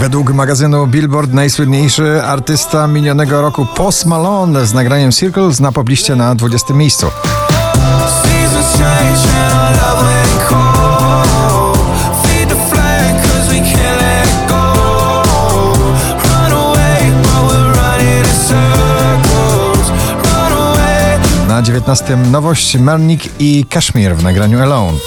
Według magazynu Billboard najsłynniejszy artysta minionego roku Post Malone z nagraniem Circles na pobliście na 20 miejscu. Na 19 nowość Melnik i Kashmir w nagraniu Alone.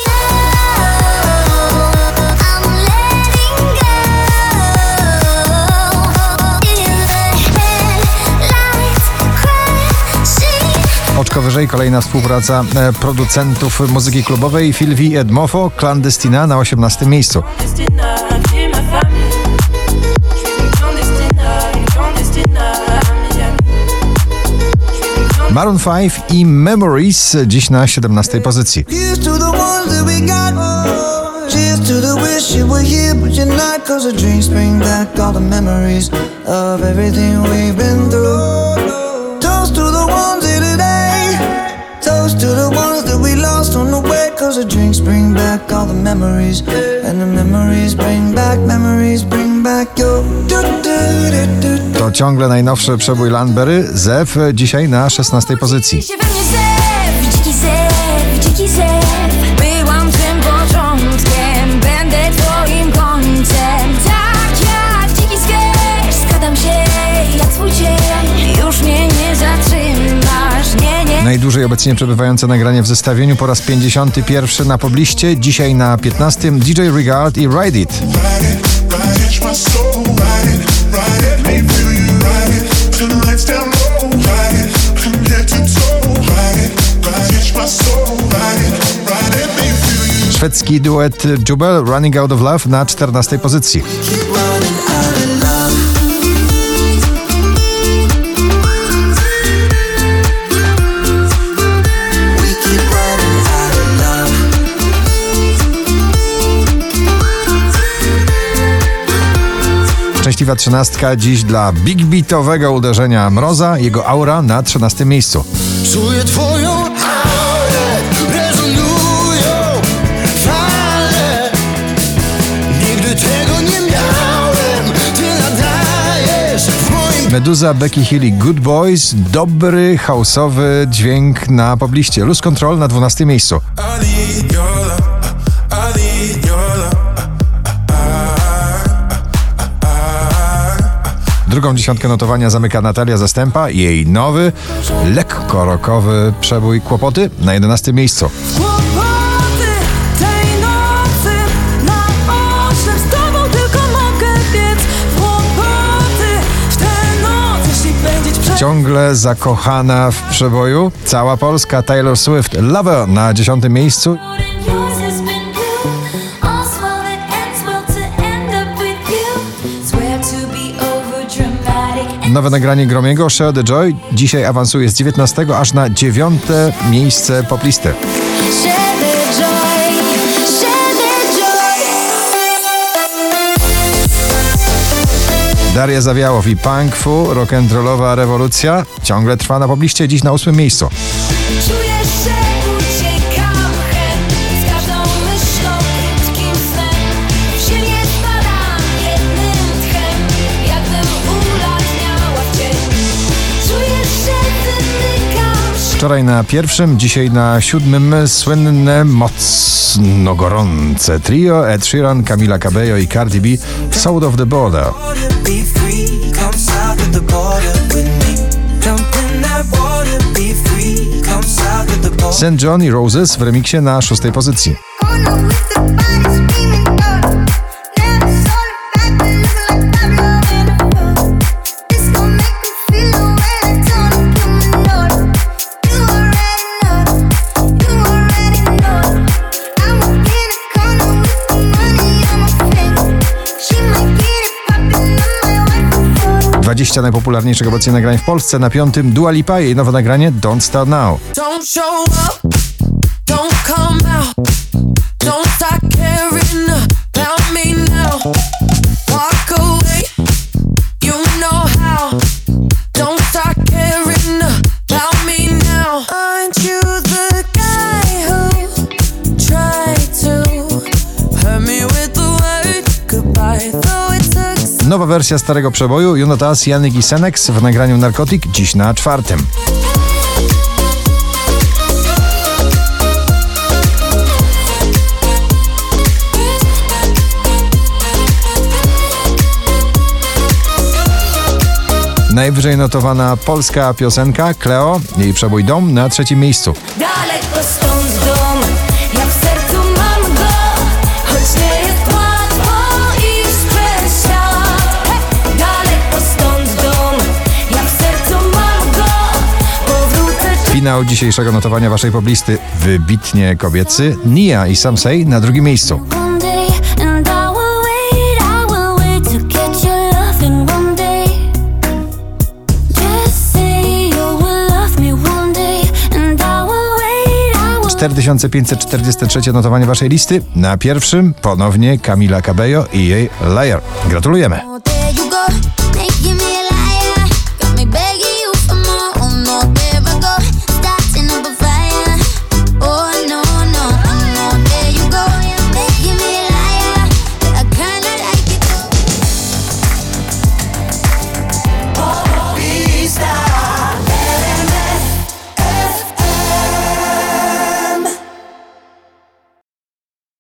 Oczko wyżej kolejna współpraca e, producentów muzyki klubowej V. Edmofo, Clandestina na 18 miejscu. Maroon 5 i Memories dziś na 17 pozycji. Cause the drinks bring back all the memories of everything we've been through. Lost on the way. Cause the drinks bring back all the memories. And the memories bring back, memories bring back your. Do, do, do, do, do. To ciągle najnowszy przebój Landberry, Zew dzisiaj na 16 pozycji. mnie zew, dziki zew, dziki zew. Najdłużej obecnie przebywające nagranie w zestawieniu po raz 51 na pobliście, dzisiaj na 15 DJ Regard i Ride It. Szwedzki duet Jubel Running Out of Love na 14 pozycji. Szczęśliwa trzynastka dziś dla big beatowego uderzenia Mroza, jego aura na 13 miejscu. Czuję twoją aurę, rezonują fale. Nigdy tego nie miałem, ty nadajesz w moim Meduza, Becky Hill Good Boys, dobry houseowy dźwięk na pobliście. Lose Control na 12 miejscu. I need your love. I need your Drugą dziesiątkę notowania zamyka Natalia Zastępa i jej nowy, lekko rockowy przebój Kłopoty na 11 miejscu. Ciągle zakochana w przeboju cała Polska Taylor Swift Lover na 10 miejscu. Nowe nagranie Gromiego Share the Joy dzisiaj awansuje z 19 aż na 9 miejsce poplisty. Daria Zawiałow i Punk Fu, rock'n'rollowa rewolucja ciągle trwa na pobliście, dziś na 8 miejscu. Wczoraj na pierwszym, dzisiaj na siódmym słynne, mocno gorące trio Ed Sheeran, Camila Cabello i Cardi B south of the border. St. John i Roses w remiksie na szóstej pozycji. 20 najpopularniejszych obecnie nagrań w Polsce. Na piątym Dua Lipa, jej nowe nagranie Don't Start Now. Don't wersja starego przeboju Jonatas, Janik i Senex w nagraniu Narkotik dziś na czwartym. Najwyżej notowana polska piosenka Cleo, jej przebój Dom na trzecim miejscu. Finał dzisiejszego notowania waszej poblisty wybitnie kobiecy Nia i Sam Say na drugim miejscu. 4543 notowanie waszej listy. Na pierwszym ponownie Camila Cabello i jej Liar. Gratulujemy.